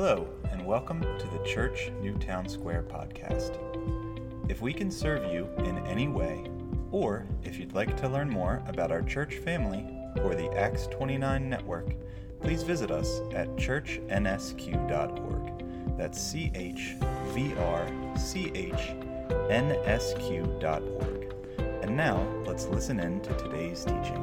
Hello, and welcome to the Church Newtown Square podcast. If we can serve you in any way, or if you'd like to learn more about our church family or the Acts 29 network, please visit us at churchnsq.org. That's C H V R C H N S Q.org. And now, let's listen in to today's teaching.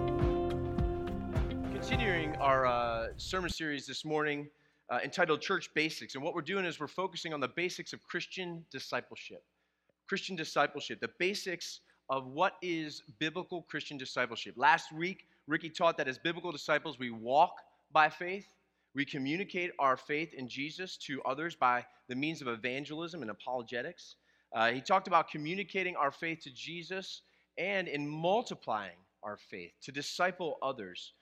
Continuing our uh, sermon series this morning uh, entitled Church Basics. And what we're doing is we're focusing on the basics of Christian discipleship. Christian discipleship, the basics of what is biblical Christian discipleship. Last week, Ricky taught that as biblical disciples, we walk by faith, we communicate our faith in Jesus to others by the means of evangelism and apologetics. Uh, he talked about communicating our faith to Jesus and in multiplying our faith to disciple others.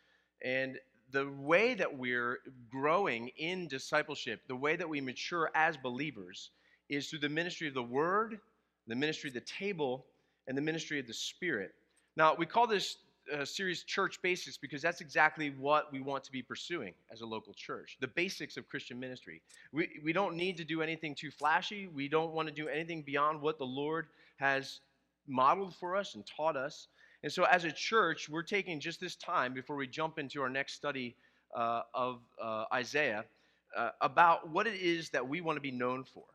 And the way that we're growing in discipleship, the way that we mature as believers, is through the ministry of the Word, the ministry of the table, and the ministry of the Spirit. Now, we call this uh, series Church Basics because that's exactly what we want to be pursuing as a local church the basics of Christian ministry. We, we don't need to do anything too flashy, we don't want to do anything beyond what the Lord has modeled for us and taught us. And so, as a church, we're taking just this time before we jump into our next study uh, of uh, Isaiah uh, about what it is that we want to be known for.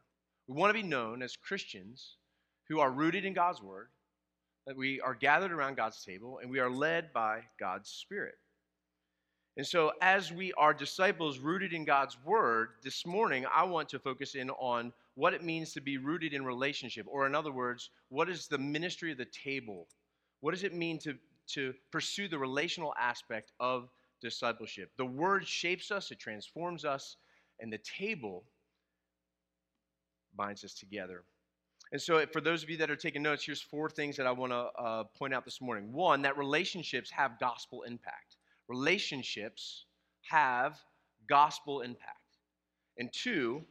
We want to be known as Christians who are rooted in God's Word, that we are gathered around God's table, and we are led by God's Spirit. And so, as we are disciples rooted in God's Word, this morning I want to focus in on what it means to be rooted in relationship, or in other words, what is the ministry of the table what does it mean to, to pursue the relational aspect of discipleship? The word shapes us, it transforms us, and the table binds us together. And so, for those of you that are taking notes, here's four things that I want to uh, point out this morning. One, that relationships have gospel impact. Relationships have gospel impact. And two,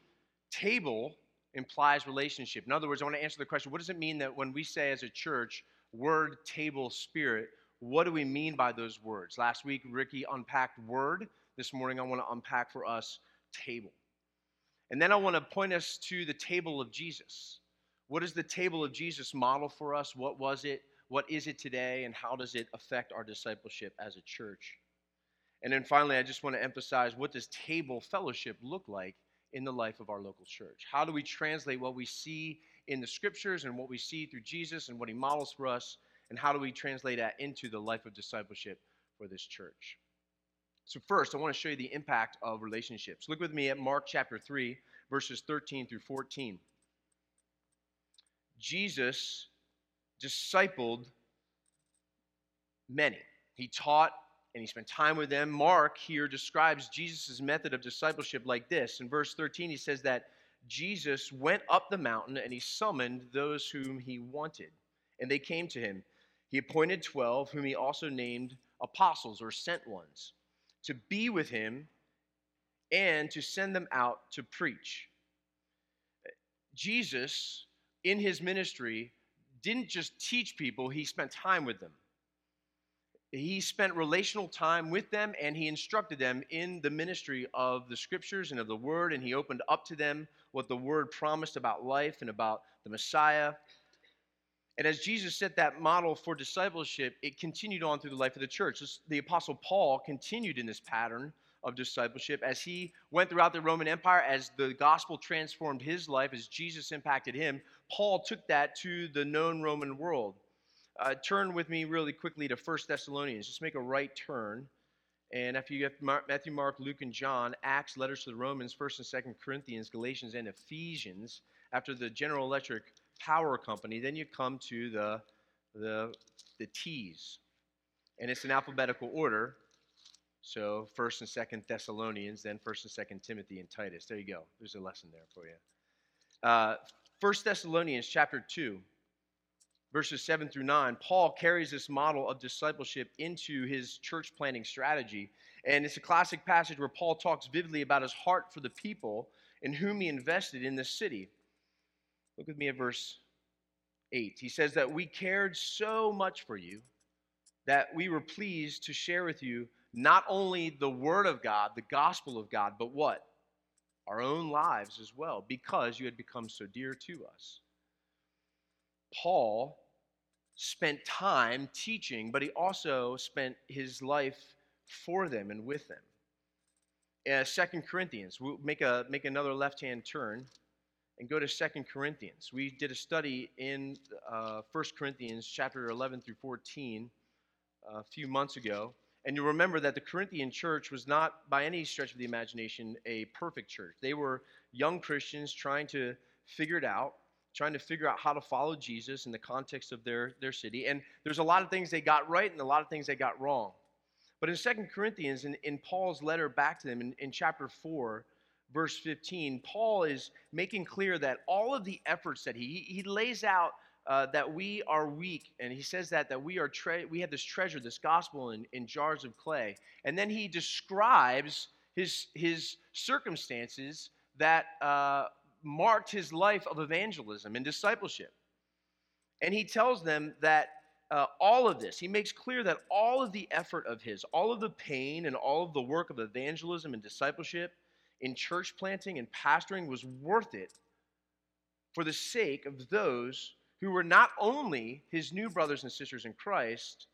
table implies relationship. In other words, I want to answer the question what does it mean that when we say as a church, word, table, spirit. What do we mean by those words? Last week, Ricky unpacked word. This morning, I want to unpack for us table. And then I want to point us to the table of Jesus. What is the table of Jesus model for us? What was it? What is it today? And how does it affect our discipleship as a church? And then finally, I just want to emphasize what does table fellowship look like in the life of our local church? How do we translate what we see in the scriptures and what we see through Jesus and what he models for us, and how do we translate that into the life of discipleship for this church? So, first, I want to show you the impact of relationships. Look with me at Mark chapter 3, verses 13 through 14. Jesus discipled many. He taught and he spent time with them. Mark here describes Jesus' method of discipleship like this. In verse 13, he says that Jesus went up the mountain and he summoned those whom he wanted, and they came to him. He appointed 12, whom he also named apostles or sent ones, to be with him and to send them out to preach. Jesus, in his ministry, didn't just teach people, he spent time with them he spent relational time with them and he instructed them in the ministry of the scriptures and of the word and he opened up to them what the word promised about life and about the messiah. And as jesus set that model for discipleship it continued on through the life of the church. The apostle paul continued in this pattern of discipleship as he went throughout the roman empire as the gospel transformed his life as jesus impacted him. Paul took that to the known roman world uh, turn with me really quickly to 1 Thessalonians. Just make a right turn. And after you get Matthew, Mark, Luke, and John, Acts, letters to the Romans, 1st and 2nd Corinthians, Galatians, and Ephesians, after the General Electric Power Company, then you come to the, the, the T's. And it's in alphabetical order. So 1st and 2nd Thessalonians, then 1st and 2nd Timothy and Titus. There you go. There's a lesson there for you. Uh, 1 Thessalonians chapter 2 verses 7 through 9, Paul carries this model of discipleship into his church planting strategy. And it's a classic passage where Paul talks vividly about his heart for the people in whom he invested in this city. Look with me at verse 8. He says that we cared so much for you that we were pleased to share with you not only the word of God, the gospel of God, but what? our own lives as well, because you had become so dear to us. Paul spent time teaching, but he also spent his life for them and with them. Uh, Second Corinthians, we'll make, a, make another left hand turn and go to Second Corinthians. We did a study in uh, 1 Corinthians chapter 11 through 14 uh, a few months ago. And you'll remember that the Corinthian church was not, by any stretch of the imagination, a perfect church. They were young Christians trying to figure it out, trying to figure out how to follow Jesus in the context of their, their city. And there's a lot of things they got right and a lot of things they got wrong. But in Second Corinthians, in, in Paul's letter back to them, in, in chapter 4, verse 15, Paul is making clear that all of the efforts that he, he lays out uh, that we are weak, and he says that that we are tre- we have this treasure, this gospel in, in jars of clay, and then he describes his his circumstances that uh, marked his life of evangelism and discipleship, and he tells them that uh, all of this, he makes clear that all of the effort of his, all of the pain and all of the work of evangelism and discipleship in church planting and pastoring was worth it for the sake of those who were not only his new brothers and sisters in Christ,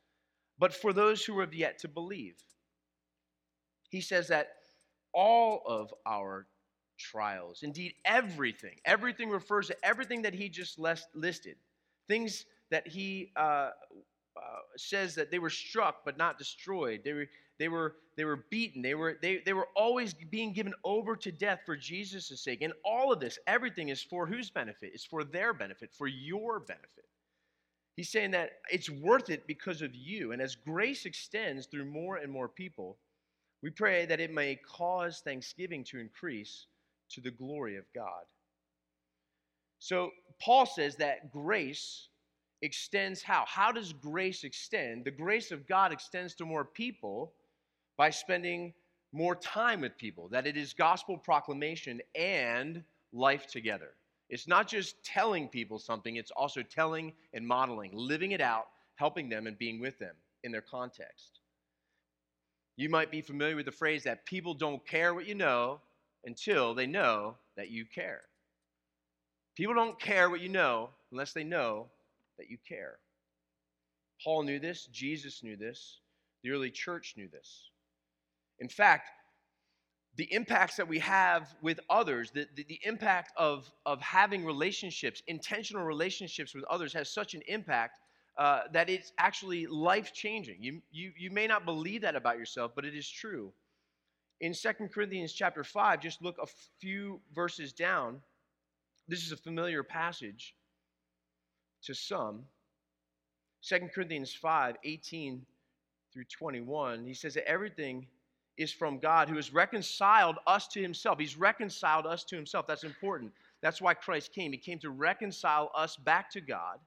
but for those who have yet to believe. He says that all of our trials, indeed everything, everything refers to everything that he just listed. Things that he uh, uh, says that they were struck but not destroyed. They were, they were, they were beaten. They were, they, they were always being given over to death for Jesus' sake. And all of this, everything is for whose benefit? It's for their benefit, for your benefit. He's saying that it's worth it because of you. And as grace extends through more and more people, we pray that it may cause thanksgiving to increase to the glory of God. So Paul says that grace extends how? How does grace extend? The grace of God extends to more people by spending more time with people, that it is gospel proclamation and life together. It's not just telling people something, it's also telling and modeling, living it out, helping them and being with them in their context. You might be familiar with the phrase that people don't care what you know until they know that you care. People don't care what you know unless they know that you care. Paul knew this, Jesus knew this, the early church knew this. In fact, the impacts that we have with others, the, the, the, impact of, of having relationships, intentional relationships with others, has such an impact uh, that it's actually life changing. You, you, you may not believe that about yourself, but it is true. In 2 Corinthians chapter 5, just look a few verses down. This is a familiar passage to some. 2 Corinthians 5 18 through 21, he says that everything is from God who has reconciled us to himself. He's reconciled us to himself. That's important. That's why Christ came. He came to reconcile us back to God.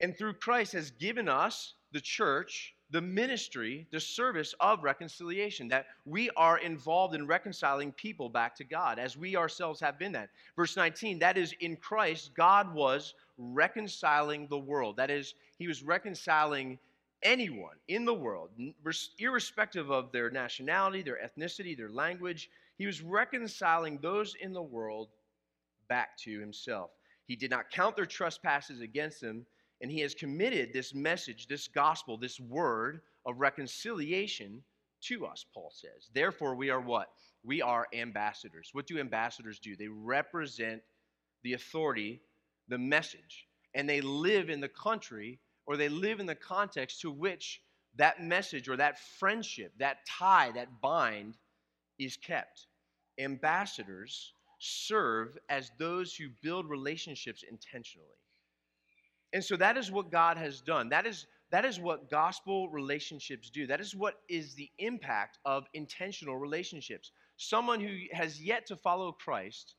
And through Christ has given us, the church, the ministry, the service of reconciliation, that we are involved in reconciling people back to God, as we ourselves have been that. Verse 19, that is, in Christ, God was reconciling the world. That is, He was reconciling anyone in the world, irrespective of their nationality, their ethnicity, their language. He was reconciling those in the world back to Himself. He did not count their trespasses against them and he has committed this message, this gospel, this word of reconciliation to us, Paul says. Therefore, we are what? We are ambassadors. What do ambassadors do? They represent the authority, the message, and they live in the country or they live in the context to which that message or that friendship, that tie, that bind is kept. Ambassadors serve as those who build relationships intentionally. And so that is what God has done. That is, that is what gospel relationships do. That is what is the impact of intentional relationships. Someone who has yet to follow Christ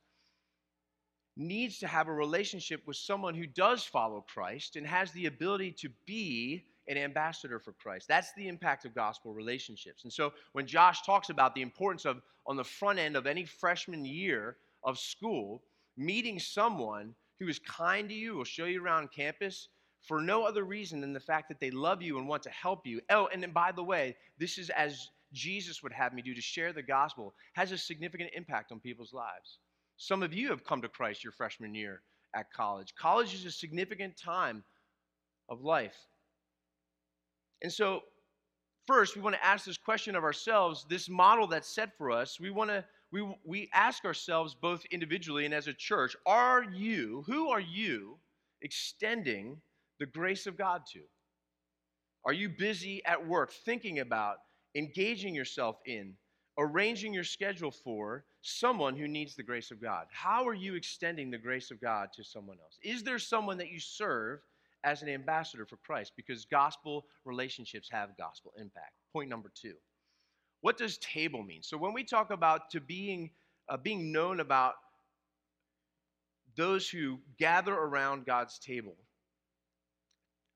needs to have a relationship with someone who does follow Christ and has the ability to be an ambassador for Christ. That's the impact of gospel relationships. And so when Josh talks about the importance of, on the front end of any freshman year of school, meeting someone who is kind to you, will show you around campus for no other reason than the fact that they love you and want to help you. Oh, and then by the way, this is as Jesus would have me do to share the gospel has a significant impact on people's lives. Some of you have come to Christ your freshman year at college. College is a significant time of life. And so, first, we want to ask this question of ourselves this model that's set for us, we want to we, we ask ourselves both individually and as a church are you, who are you extending the grace of God to? Are you busy at work thinking about, engaging yourself in, arranging your schedule for someone who needs the grace of God? How are you extending the grace of God to someone else? Is there someone that you serve as an ambassador for Christ? Because gospel relationships have gospel impact. Point number two. What does table mean? So when we talk about to being uh, being known about those who gather around God's table,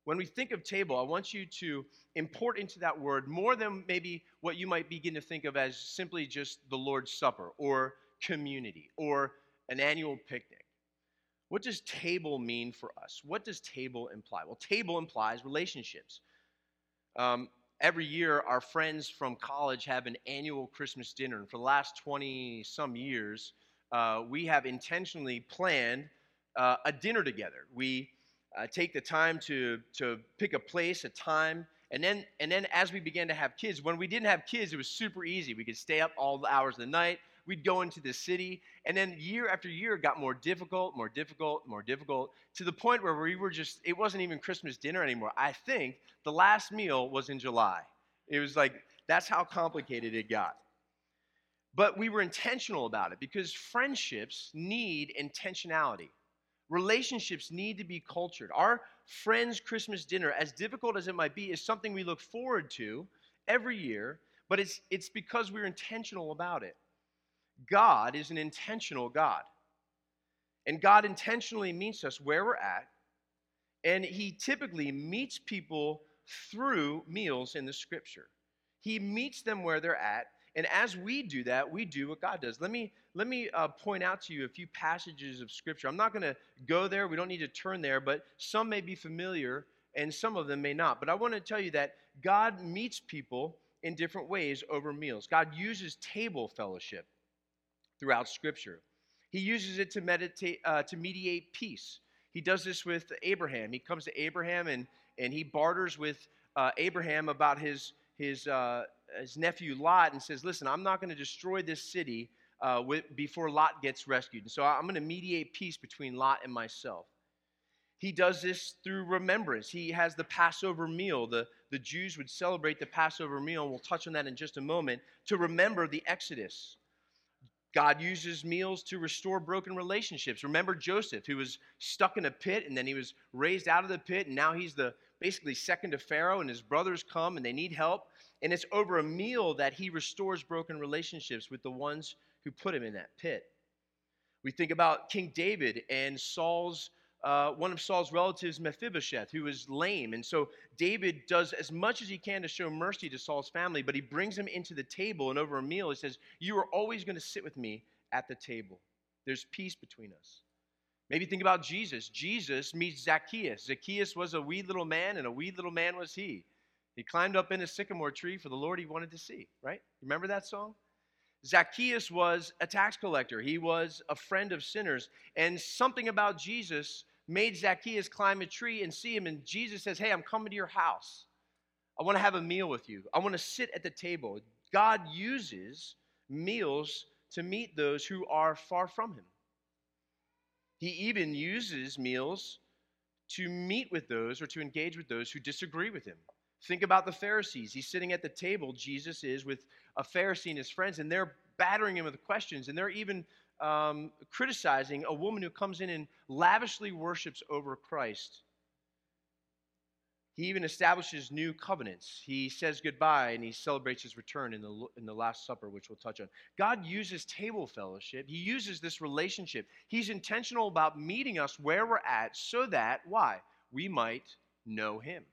when we think of table, I want you to import into that word more than maybe what you might begin to think of as simply just the Lord's Supper or community or an annual picnic. What does table mean for us? What does table imply? Well, table implies relationships. Um, every year, our friends from college have an annual Christmas dinner. And for the last 20 some years, uh, we have intentionally planned uh, a dinner together. We uh, take the time to, to pick a place, a time, and then, and then as we began to have kids, when we didn't have kids, it was super easy. We could stay up all the hours of the night. We'd go into the city, and then year after year it got more difficult, more difficult, more difficult, to the point where we were just, it wasn't even Christmas dinner anymore. I think the last meal was in July. It was like, that's how complicated it got. But we were intentional about it because friendships need intentionality. Relationships need to be cultured. Our friends' Christmas dinner, as difficult as it might be, is something we look forward to every year, but it's, it's because we're intentional about it. God is an intentional God. And God intentionally meets us where we're at, and He typically meets people through meals in the scripture. He meets them where they're at, and as we do that, we do what God does. Let me let me uh, point out to you a few passages of Scripture. I'm not going to go there. We don't need to turn there, but some may be familiar and some of them may not. But I want to tell you that God meets people in different ways over meals. God uses table fellowship throughout Scripture. He uses it to meditate uh, to mediate peace. He does this with Abraham. He comes to Abraham and and he barters with uh, Abraham about his his uh, his nephew Lot and says, "Listen, I'm not going to destroy this city." uh, with, before Lot gets rescued. And so I'm going to mediate peace between Lot and myself. He does this through remembrance. He has the Passover meal. The, the Jews would celebrate the Passover meal, and we'll touch on that in just a moment, to remember the Exodus. God uses meals to restore broken relationships. Remember Joseph, who was stuck in a pit and then he was raised out of the pit, and now he's the basically second to Pharaoh, and his brothers come and they need help. And it's over a meal that he restores broken relationships with the ones who put him in that pit. We think about King David and Saul's uh, one of Saul's relatives, Mephibosheth, who was lame. And so David does as much as he can to show mercy to Saul's family, but he brings him into the table, and over a meal, he says, You are always going to sit with me at the table. There's peace between us. Maybe think about Jesus. Jesus meets Zacchaeus. Zacchaeus was a wee little man, and a wee little man was he. He climbed up in a sycamore tree for the Lord he wanted to see, right? Remember that song? Zacchaeus was a tax collector, he was a friend of sinners. And something about Jesus made Zacchaeus climb a tree and see him. And Jesus says, Hey, I'm coming to your house. I want to have a meal with you. I want to sit at the table. God uses meals to meet those who are far from him. He even uses meals to meet with those or to engage with those who disagree with him. Think about the Pharisees. He's sitting at the table, Jesus is, with a Pharisee and his friends, and they're battering him with questions, and they're even um, criticizing a woman who comes in and lavishly worships over Christ. He even establishes new covenants. He says goodbye and he celebrates his return in the, in the Last Supper, which we'll touch on. God uses table fellowship, He uses this relationship. He's intentional about meeting us where we're at so that, why? We might know Him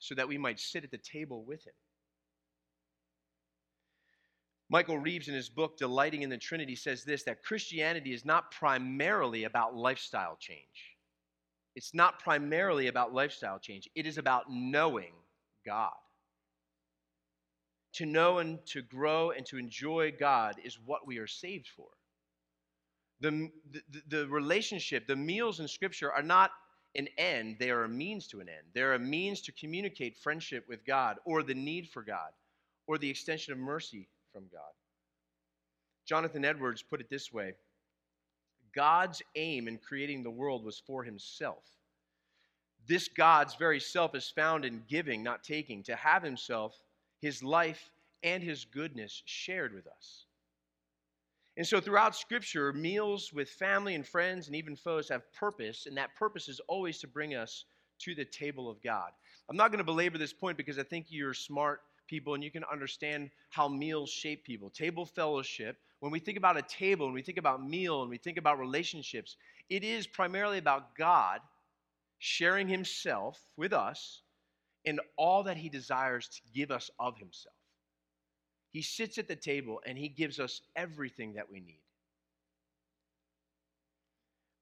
so that we might sit at the table with him. Michael Reeves, in his book Delighting in the Trinity, says this that Christianity is not primarily about lifestyle change. It's not primarily about lifestyle change, it is about knowing God. to know and to grow and to enjoy God is what we are saved for. The, the, the relationship, the meals in Scripture are not an end, they are a means to an end. They're a means to communicate friendship with God or the need for God or the extension of mercy from God. Jonathan Edwards put it this way God's aim in creating the world was for himself. This God's very self is found in giving, not taking, to have himself, his life, and his goodness shared with us. And so, throughout Scripture, meals with family and friends and even foes have purpose, and that purpose is always to bring us to the table of God. I'm not going to belabor this point because I think you're smart people and you can understand how meals shape people. Table fellowship, when we think about a table, and we think about meal, and we think about relationships, it is primarily about God sharing Himself with us and all that He desires to give us of Himself. He sits at the table and He gives us everything that we need.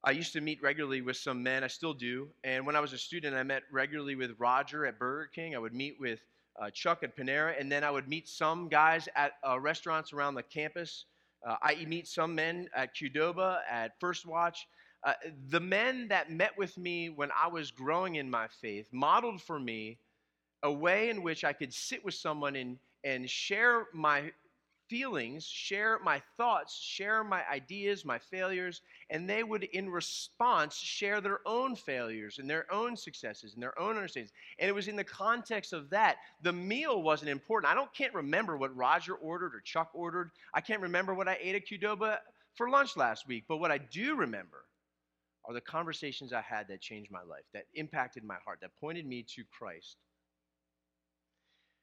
I used to meet regularly with some men, I still do. And when I was a student, I met regularly with Roger at Burger King. I would meet with uh, Chuck at Panera, and then I would meet some guys at uh, restaurants around the campus. Uh, I meet some men at Qdoba, at First Watch. Uh, the men that met with me when I was growing in my faith modeled for me a way in which I could sit with someone and, and share my feelings, share my thoughts, share my ideas, my failures, and they would, in response, share their own failures and their own successes and their own understandings. And it was in the context of that. The meal wasn't important. I don't can't remember what Roger ordered or Chuck ordered. I can't remember what I ate at Qdoba for lunch last week. But what I do remember are the conversations I had that changed my life, that impacted my heart, that pointed me to Christ.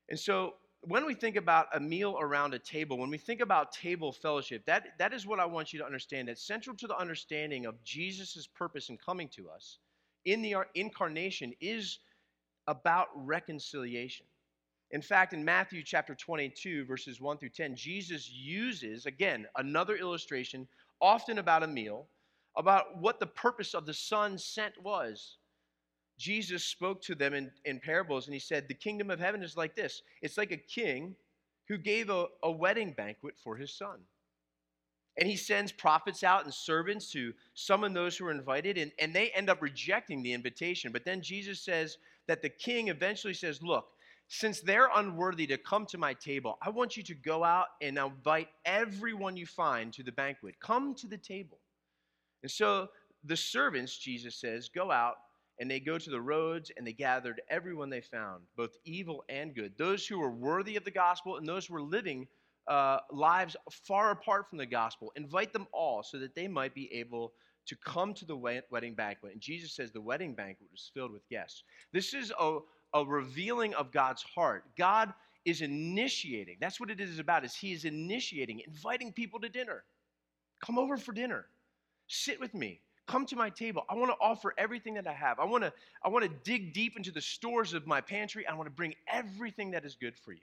And so when we think about a meal around a table, when we think about table fellowship, that, that is what I want you to understand. That central to the understanding of Jesus' purpose in coming to us in the incarnation is about reconciliation. In fact, in Matthew chapter 22, verses 1 through 10, Jesus uses, again, another illustration, often about a meal, about what the purpose of the Son sent was. Jesus spoke to them in, in parables and he said, The kingdom of heaven is like this it's like a king who gave a, a wedding banquet for his son. And he sends prophets out and servants to summon those who are invited, and, and they end up rejecting the invitation. But then Jesus says that the king eventually says, Look, since they're unworthy to come to my table, I want you to go out and invite everyone you find to the banquet. Come to the table. And so the servants, Jesus says, go out and they go to the roads and they gathered everyone they found, both evil and good, those who were worthy of the gospel and those who were living uh, lives far apart from the gospel. Invite them all so that they might be able to come to the wedding banquet. And Jesus says the wedding banquet was filled with guests. This is a, a revealing of God's heart. God is initiating. That's what it is about. Is He is initiating, inviting people to dinner. Come over for dinner. Sit with me. Come to my table. I want to offer everything that I have. I want to, I want to dig deep into the stores of my pantry. I want to bring everything that is good for you.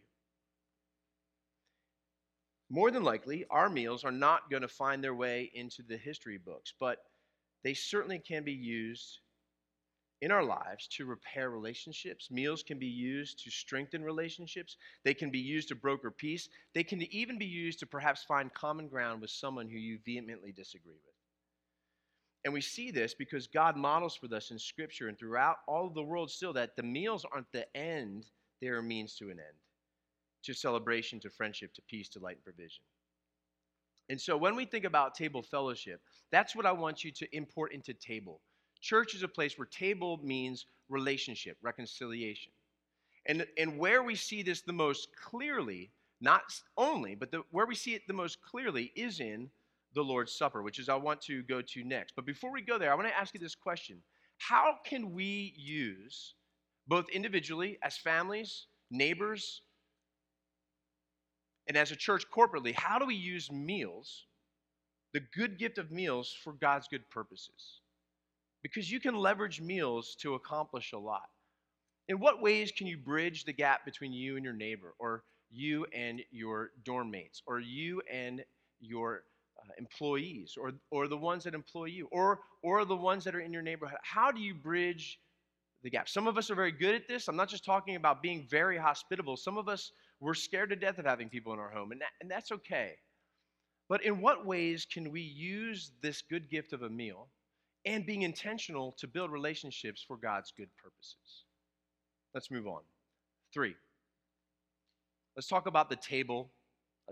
More than likely, our meals are not going to find their way into the history books, but they certainly can be used in our lives to repair relationships. Meals can be used to strengthen relationships. They can be used to broker peace. They can even be used to perhaps find common ground with someone who you vehemently disagree with. And we see this because God models for us in Scripture and throughout all of the world still that the meals aren't the end, they are means to an end, to celebration, to friendship, to peace, to light and provision. And so when we think about table fellowship, that's what I want you to import into table. Church is a place where table means relationship, reconciliation. And, and where we see this the most clearly, not only, but the, where we see it the most clearly is in the Lord's Supper, which is I want to go to next. But before we go there, I want to ask you this question How can we use, both individually, as families, neighbors, and as a church corporately, how do we use meals, the good gift of meals, for God's good purposes? Because you can leverage meals to accomplish a lot. In what ways can you bridge the gap between you and your neighbor, or you and your dorm mates, or you and your Uh, employees or, or the ones that employ you or, or the ones that are in your neighborhood? How do you bridge the gap? Some of us are very good at this. I'm not just talking about being very hospitable. Some of us, we're scared to death of having people in our home, and, that, and that's okay. But in what ways can we use this good gift of a meal and being intentional to build relationships for God's good purposes? Let's move on. Three, let's talk about the table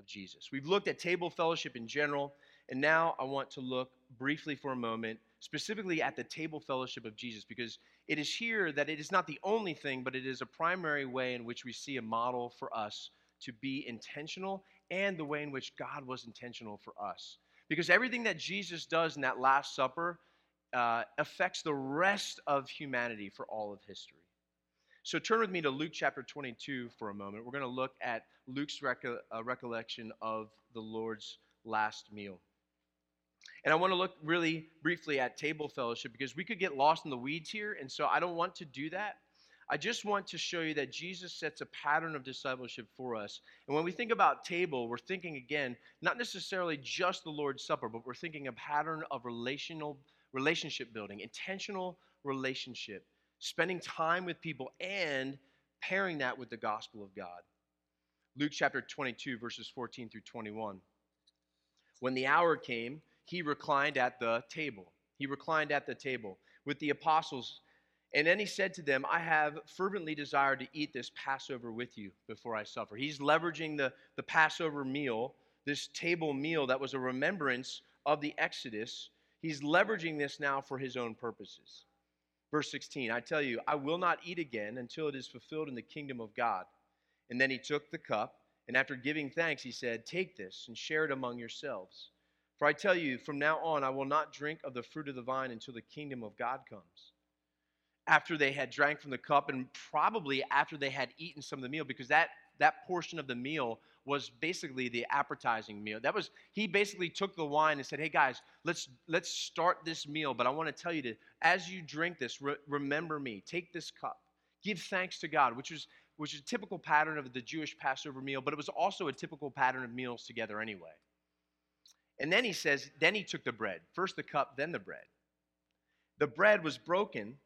of Jesus. We've looked at table fellowship in general, and now I want to look briefly for a moment specifically at the table fellowship of Jesus because it is here that it is not the only thing, but it is a primary way in which we see a model for us to be intentional and the way in which God was intentional for us. Because everything that Jesus does in that Last Supper uh, affects the rest of humanity for all of history. So turn with me to Luke chapter 22 for a moment. We're going to look at Luke's uh, recollection of the Lord's last meal. And I want to look really briefly at table fellowship because we could get lost in the weeds here. And so I don't want to do that. I just want to show you that Jesus sets a pattern of discipleship for us. And when we think about table, we're thinking again, not necessarily just the Lord's Supper, but we're thinking a pattern of relational relationship building, intentional relationship, spending time with people and pairing that with the gospel of God. Luke chapter 22 verses 14 through 21. When the hour came, he reclined at the table. He reclined at the table with the apostles. And then he said to them, I have fervently desired to eat this Passover with you before I suffer. He's leveraging the, the Passover meal, this table meal that was a remembrance of the Exodus. He's leveraging this now for his own purposes. Verse 16 I tell you, I will not eat again until it is fulfilled in the kingdom of God. And then he took the cup, and after giving thanks, he said, Take this and share it among yourselves. For I tell you, from now on, I will not drink of the fruit of the vine until the kingdom of God comes. After they had drank from the cup, and probably after they had eaten some of the meal, because that, that portion of the meal was basically the appetizing meal. That was he basically took the wine and said, "Hey guys, let's let's start this meal, but I want to tell you to as you drink this, re- remember me. Take this cup. Give thanks to God," which was which is a typical pattern of the Jewish Passover meal, but it was also a typical pattern of meals together anyway. And then he says, then he took the bread, first the cup, then the bread. The bread was broken,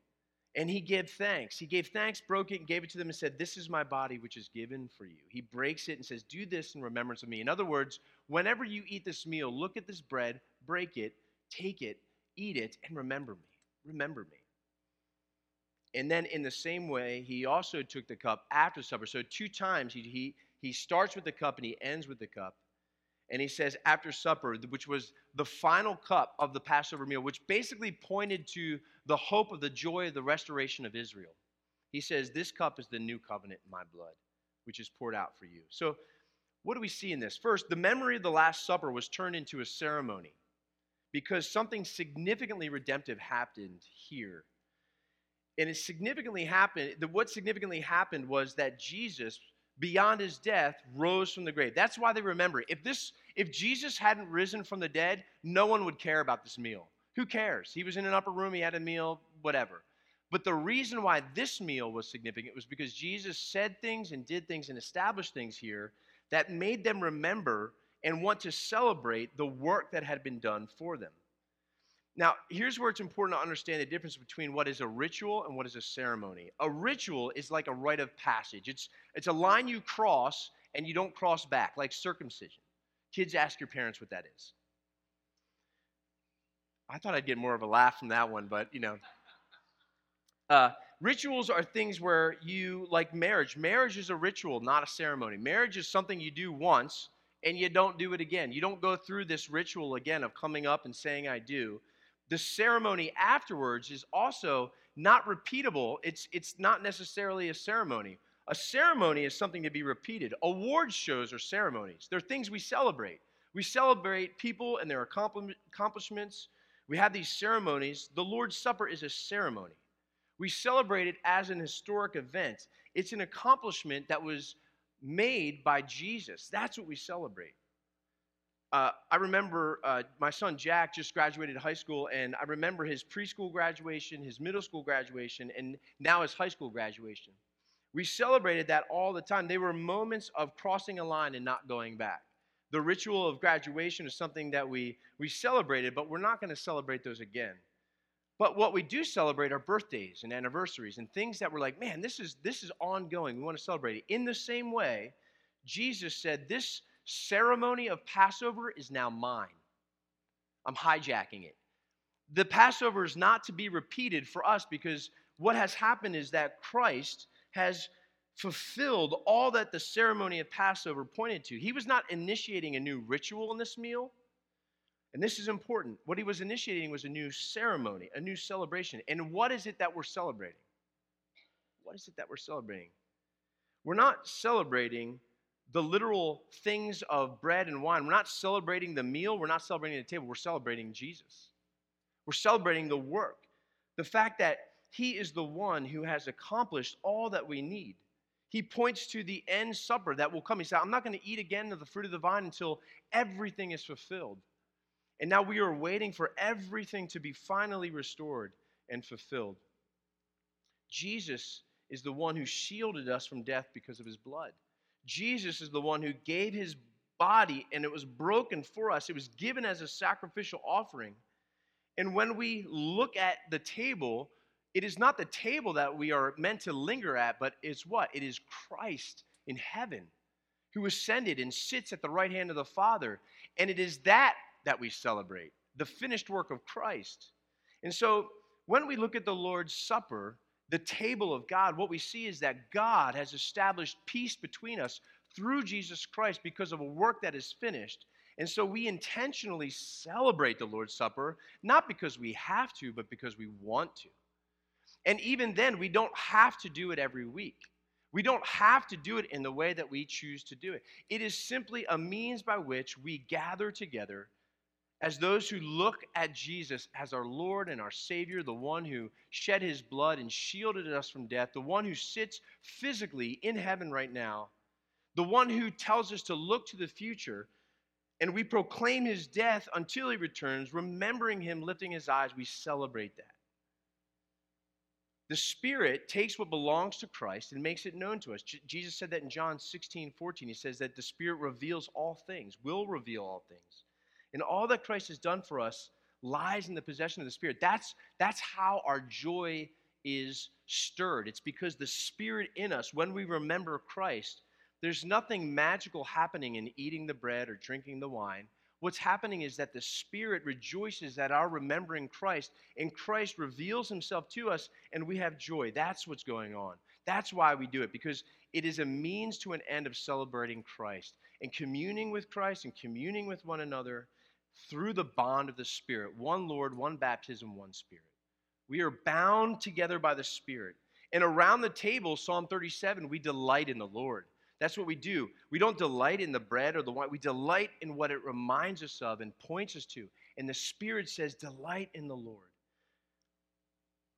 and he gave thanks. He gave thanks, broke it, and gave it to them, and said, This is my body, which is given for you. He breaks it and says, Do this in remembrance of me. In other words, whenever you eat this meal, look at this bread, break it, take it, eat it, and remember me. Remember me. And then in the same way, he also took the cup after supper. So two times he, he, he starts with the cup and he ends with the cup. And he says, after supper, which was the final cup of the Passover meal, which basically pointed to the hope of the joy of the restoration of Israel. He says, This cup is the new covenant in my blood, which is poured out for you. So, what do we see in this? First, the memory of the Last Supper was turned into a ceremony because something significantly redemptive happened here. And it significantly happened, what significantly happened was that Jesus beyond his death rose from the grave. That's why they remember it. If this if Jesus hadn't risen from the dead, no one would care about this meal. Who cares? He was in an upper room, he had a meal, whatever. But the reason why this meal was significant was because Jesus said things and did things and established things here that made them remember and want to celebrate the work that had been done for them. Now, here's where it's important to understand the difference between what is a ritual and what is a ceremony. A ritual is like a rite of passage, it's, it's a line you cross and you don't cross back, like circumcision. Kids, ask your parents what that is. I thought I'd get more of a laugh from that one, but you know. Uh, rituals are things where you, like marriage, marriage is a ritual, not a ceremony. Marriage is something you do once and you don't do it again. You don't go through this ritual again of coming up and saying, I do the ceremony afterwards is also not repeatable. It's, it's not necessarily a ceremony. A ceremony is something to be repeated. Award shows are ceremonies, they're things we celebrate. We celebrate people and their accomplishments. We have these ceremonies. The Lord's Supper is a ceremony. We celebrate it as an historic event. It's an accomplishment that was made by Jesus. That's what we celebrate. Uh, I remember uh, my son Jack just graduated high school, and I remember his preschool graduation, his middle school graduation, and now his high school graduation. We celebrated that all the time. They were moments of crossing a line and not going back. The ritual of graduation is something that we, we celebrated, but we're not going to celebrate those again. But what we do celebrate are birthdays and anniversaries and things that we're like, man, this is, this is ongoing. We want to celebrate it. In the same way, Jesus said, This ceremony of Passover is now mine. I'm hijacking it. The Passover is not to be repeated for us because what has happened is that Christ has fulfilled all that the ceremony of Passover pointed to. He was not initiating a new ritual in this meal. And this is important. What he was initiating was a new ceremony, a new celebration. And what is it that we're celebrating? What is it that we're celebrating? We're not celebrating the literal things of bread and wine. We're not celebrating the meal. We're not celebrating the table. We're celebrating Jesus. We're celebrating the work, the fact that He is the one who has accomplished all that we need. He points to the end supper that will come. He said, I'm not going to eat again of the fruit of the vine until everything is fulfilled. And now we are waiting for everything to be finally restored and fulfilled. Jesus is the one who shielded us from death because of his blood. Jesus is the one who gave his body and it was broken for us. It was given as a sacrificial offering. And when we look at the table, it is not the table that we are meant to linger at, but it's what? It is Christ in heaven who ascended and sits at the right hand of the Father. And it is that that we celebrate, the finished work of Christ. And so when we look at the Lord's Supper, the table of God, what we see is that God has established peace between us through Jesus Christ because of a work that is finished. And so we intentionally celebrate the Lord's Supper, not because we have to, but because we want to. And even then, we don't have to do it every week. We don't have to do it in the way that we choose to do it. It is simply a means by which we gather together as those who look at Jesus as our Lord and our Savior, the one who shed his blood and shielded us from death, the one who sits physically in heaven right now, the one who tells us to look to the future, and we proclaim his death until he returns, remembering him lifting his eyes, we celebrate that. The Spirit takes what belongs to Christ and makes it known to us. J- Jesus said that in John 16, 14. He says that the Spirit reveals all things, will reveal all things. And all that Christ has done for us lies in the possession of the Spirit. That's, that's how our joy is stirred. It's because the Spirit in us, when we remember Christ, there's nothing magical happening in eating the bread or drinking the wine. What's happening is that the Spirit rejoices at our remembering Christ, and Christ reveals himself to us, and we have joy. That's what's going on. That's why we do it, because it is a means to an end of celebrating Christ and communing with Christ and communing with one another through the bond of the Spirit one Lord, one baptism, one Spirit. We are bound together by the Spirit. And around the table, Psalm 37, we delight in the Lord. That's what we do. We don't delight in the bread or the wine. We delight in what it reminds us of and points us to. And the Spirit says, delight in the Lord.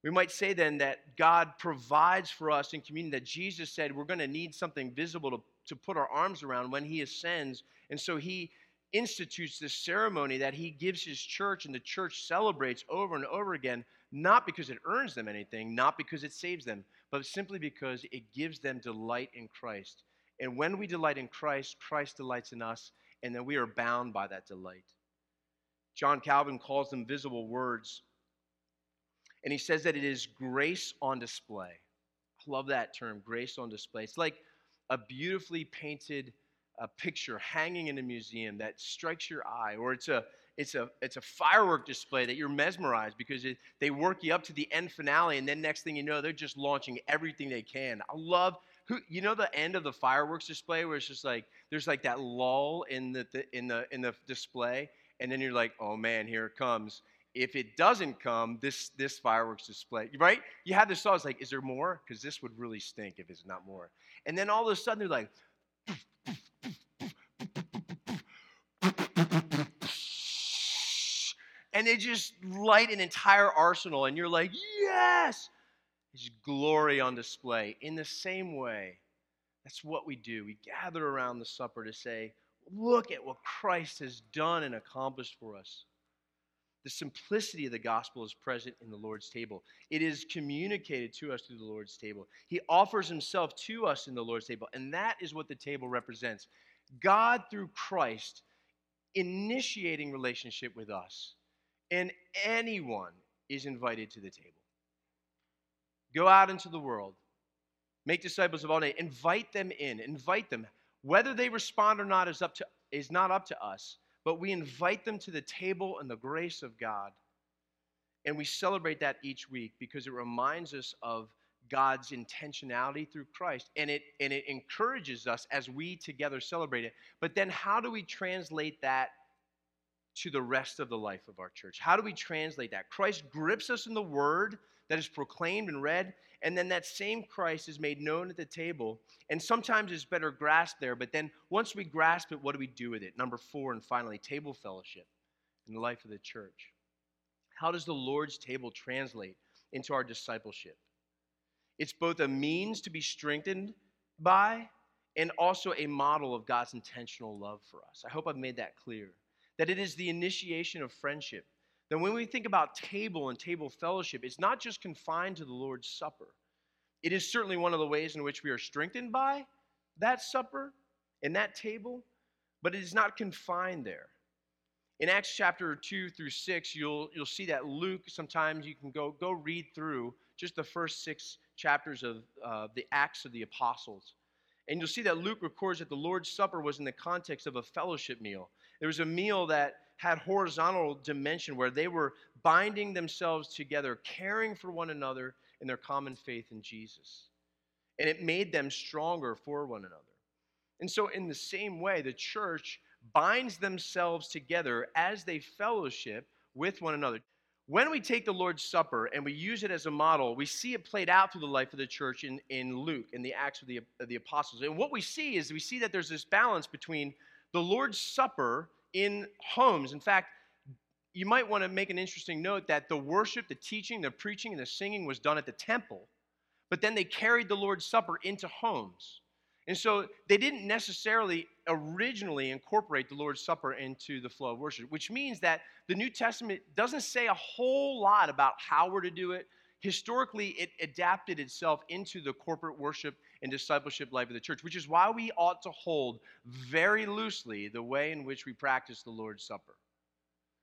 We might say then that God provides for us in communion, that Jesus said we're going to need something visible to, to put our arms around when He ascends. And so He institutes this ceremony that he gives his church and the church celebrates over and over again, not because it earns them anything, not because it saves them, but simply because it gives them delight in Christ. And when we delight in Christ, Christ delights in us, and then we are bound by that delight. John Calvin calls them visible words, and he says that it is grace on display. I love that term, grace on display. It's like a beautifully painted a picture hanging in a museum that strikes your eye, or it's a it's a it's a firework display that you're mesmerized because it, they work you up to the end finale, and then next thing you know, they're just launching everything they can. I love who you know the end of the fireworks display where it's just like there's like that lull in the, the in the in the display, and then you're like, oh man, here it comes. If it doesn't come, this this fireworks display, right? You have this thought, it's like, is there more? Because this would really stink if it's not more. And then all of a sudden they're like, and they just light an entire arsenal, and you're like, yes! It's glory on display. In the same way, that's what we do. We gather around the supper to say, look at what Christ has done and accomplished for us. The simplicity of the gospel is present in the Lord's table. It is communicated to us through the Lord's table. He offers himself to us in the Lord's table, and that is what the table represents. God, through Christ, initiating relationship with us and anyone is invited to the table. Go out into the world, make disciples of all nations, invite them in, invite them. Whether they respond or not is, up to, is not up to us, but we invite them to the table and the grace of God. And we celebrate that each week because it reminds us of God's intentionality through Christ. And it, and it encourages us as we together celebrate it. But then, how do we translate that to the rest of the life of our church? How do we translate that? Christ grips us in the word that is proclaimed and read, and then that same Christ is made known at the table. And sometimes it's better grasped there, but then once we grasp it, what do we do with it? Number four, and finally, table fellowship in the life of the church. How does the Lord's table translate into our discipleship? It's both a means to be strengthened by and also a model of God's intentional love for us. I hope I've made that clear. That it is the initiation of friendship. That when we think about table and table fellowship, it's not just confined to the Lord's Supper. It is certainly one of the ways in which we are strengthened by that supper and that table, but it is not confined there. In Acts chapter 2 through 6, you'll, you'll see that Luke, sometimes you can go, go read through just the first six chapters of uh, the Acts of the Apostles. And you'll see that Luke records that the Lord's Supper was in the context of a fellowship meal. There was a meal that had horizontal dimension where they were binding themselves together, caring for one another in their common faith in Jesus. And it made them stronger for one another. And so, in the same way, the church binds themselves together as they fellowship with one another. When we take the Lord's Supper and we use it as a model, we see it played out through the life of the church in, in Luke, in the Acts of the, of the Apostles. And what we see is we see that there's this balance between the Lord's Supper in homes. In fact, you might want to make an interesting note that the worship, the teaching, the preaching, and the singing was done at the temple, but then they carried the Lord's Supper into homes. And so they didn't necessarily originally incorporate the Lord's Supper into the flow of worship, which means that the New Testament doesn't say a whole lot about how we're to do it. Historically, it adapted itself into the corporate worship and discipleship life of the church, which is why we ought to hold very loosely the way in which we practice the Lord's Supper.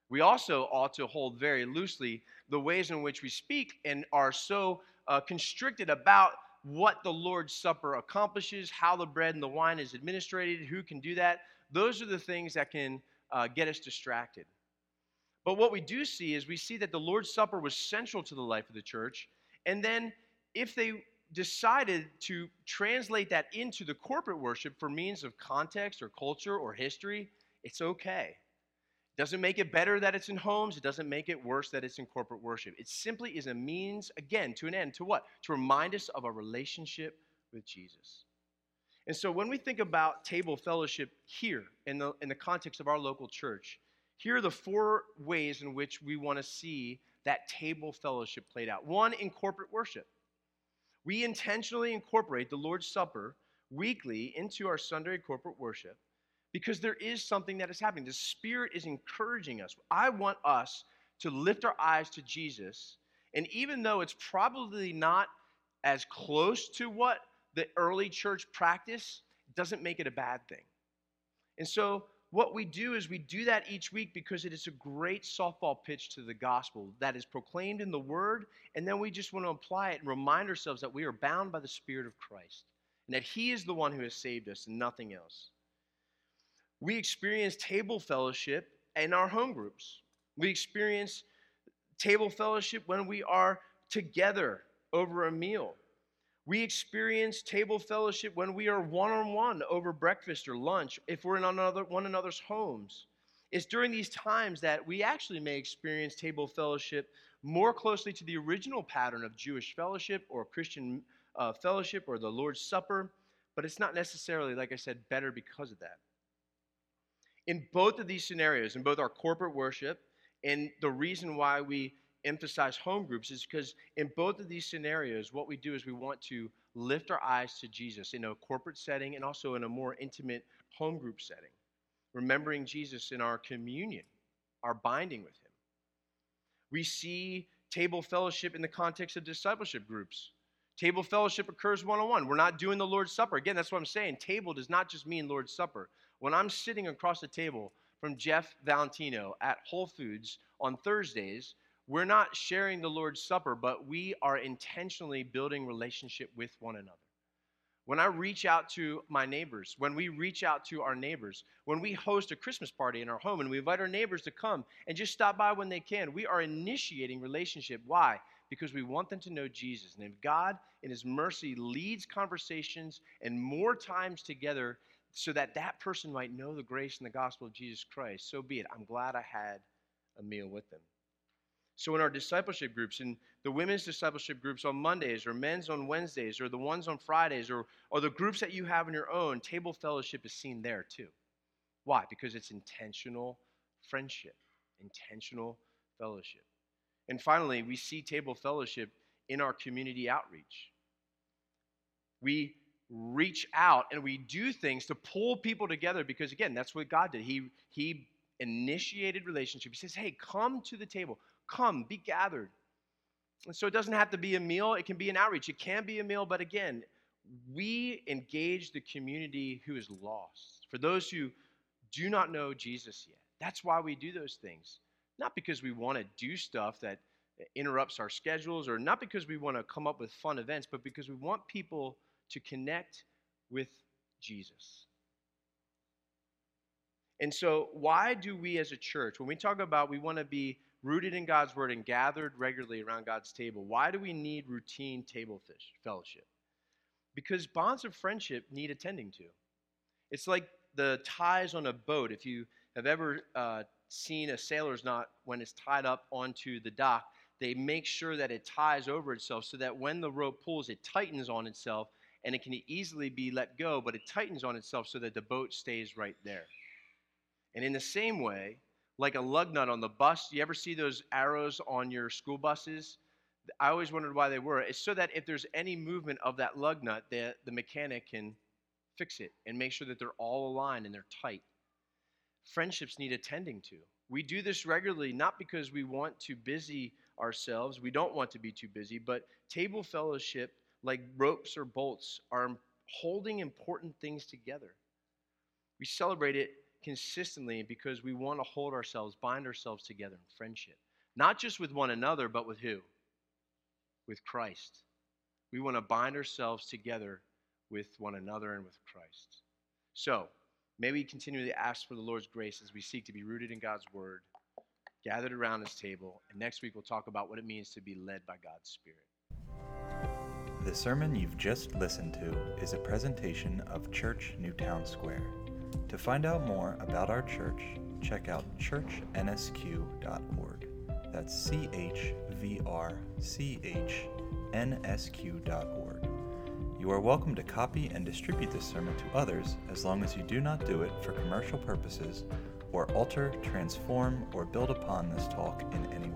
We also ought to hold very loosely the ways in which we speak and are so uh, constricted about what the Lord's Supper accomplishes, how the bread and the wine is administered, who can do that. Those are the things that can uh, get us distracted. But what we do see is we see that the Lord's Supper was central to the life of the church. And then if they decided to translate that into the corporate worship for means of context or culture or history, it's okay. It doesn't make it better that it's in homes. It doesn't make it worse that it's in corporate worship. It simply is a means, again, to an end. To what? To remind us of our relationship with Jesus. And so when we think about table fellowship here in the, in the context of our local church, here are the four ways in which we want to see that table fellowship played out. One, in corporate worship. We intentionally incorporate the Lord's Supper weekly into our Sunday corporate worship because there is something that is happening. The Spirit is encouraging us. I want us to lift our eyes to Jesus. And even though it's probably not as close to what the early church practiced, doesn't make it a bad thing. And so, what we do is we do that each week because it is a great softball pitch to the gospel that is proclaimed in the word. And then we just want to apply it and remind ourselves that we are bound by the Spirit of Christ and that He is the one who has saved us and nothing else. We experience table fellowship in our home groups. We experience table fellowship when we are together over a meal. We experience table fellowship when we are one on one over breakfast or lunch, if we're in another, one another's homes. It's during these times that we actually may experience table fellowship more closely to the original pattern of Jewish fellowship or Christian uh, fellowship or the Lord's Supper, but it's not necessarily, like I said, better because of that. In both of these scenarios, in both our corporate worship and the reason why we emphasize home groups is because in both of these scenarios, what we do is we want to lift our eyes to Jesus in a corporate setting and also in a more intimate home group setting, remembering Jesus in our communion, our binding with Him. We see table fellowship in the context of discipleship groups. Table fellowship occurs one on one. We're not doing the Lord's Supper. Again, that's what I'm saying. Table does not just mean Lord's Supper. When I'm sitting across the table from Jeff Valentino at Whole Foods on Thursdays, we're not sharing the Lord's Supper, but we are intentionally building relationship with one another. when I reach out to my neighbors, when we reach out to our neighbors, when we host a Christmas party in our home and we invite our neighbors to come and just stop by when they can, we are initiating relationship. Why? Because we want them to know Jesus. And if God, in His mercy, leads conversations and more times together so that that person might know the grace and the gospel of Jesus Christ, so be it. I'm glad I had a meal with them. So, in our discipleship groups, in the women's discipleship groups on Mondays, or men's on Wednesdays, or the ones on Fridays, or, or the groups that you have on your own, table fellowship is seen there too. Why? Because it's intentional friendship, intentional fellowship. And finally, we see table fellowship in our community outreach. We reach out and we do things to pull people together because, again, that's what God did. He, he initiated relationship. He says, hey, come to the table. Come, be gathered. And so it doesn't have to be a meal, it can be an outreach. It can be a meal, but again, we engage the community who is lost. For those who do not know Jesus yet. That's why we do those things. Not because we want to do stuff that interrupts our schedules or not because we want to come up with fun events, but because we want people to connect with Jesus. And so, why do we as a church, when we talk about we want to be rooted in God's word and gathered regularly around God's table, why do we need routine table fish, fellowship? Because bonds of friendship need attending to. It's like the ties on a boat. If you have ever uh, seen a sailor's knot when it's tied up onto the dock, they make sure that it ties over itself so that when the rope pulls, it tightens on itself and it can easily be let go, but it tightens on itself so that the boat stays right there. And in the same way, like a lug nut on the bus. You ever see those arrows on your school buses? I always wondered why they were. It's so that if there's any movement of that lug nut, the, the mechanic can fix it and make sure that they're all aligned and they're tight. Friendships need attending to. We do this regularly, not because we want to busy ourselves, we don't want to be too busy, but table fellowship, like ropes or bolts, are holding important things together. We celebrate it consistently because we want to hold ourselves, bind ourselves together in friendship. Not just with one another, but with who? With Christ. We want to bind ourselves together with one another and with Christ. So, may we continually ask for the Lord's grace as we seek to be rooted in God's word, gathered around his table, and next week we'll talk about what it means to be led by God's Spirit. The sermon you've just listened to is a presentation of Church Newtown Square. To find out more about our church, check out chvrchnsq.org. That's C H V R C H N S Q.org. You are welcome to copy and distribute this sermon to others as long as you do not do it for commercial purposes or alter, transform, or build upon this talk in any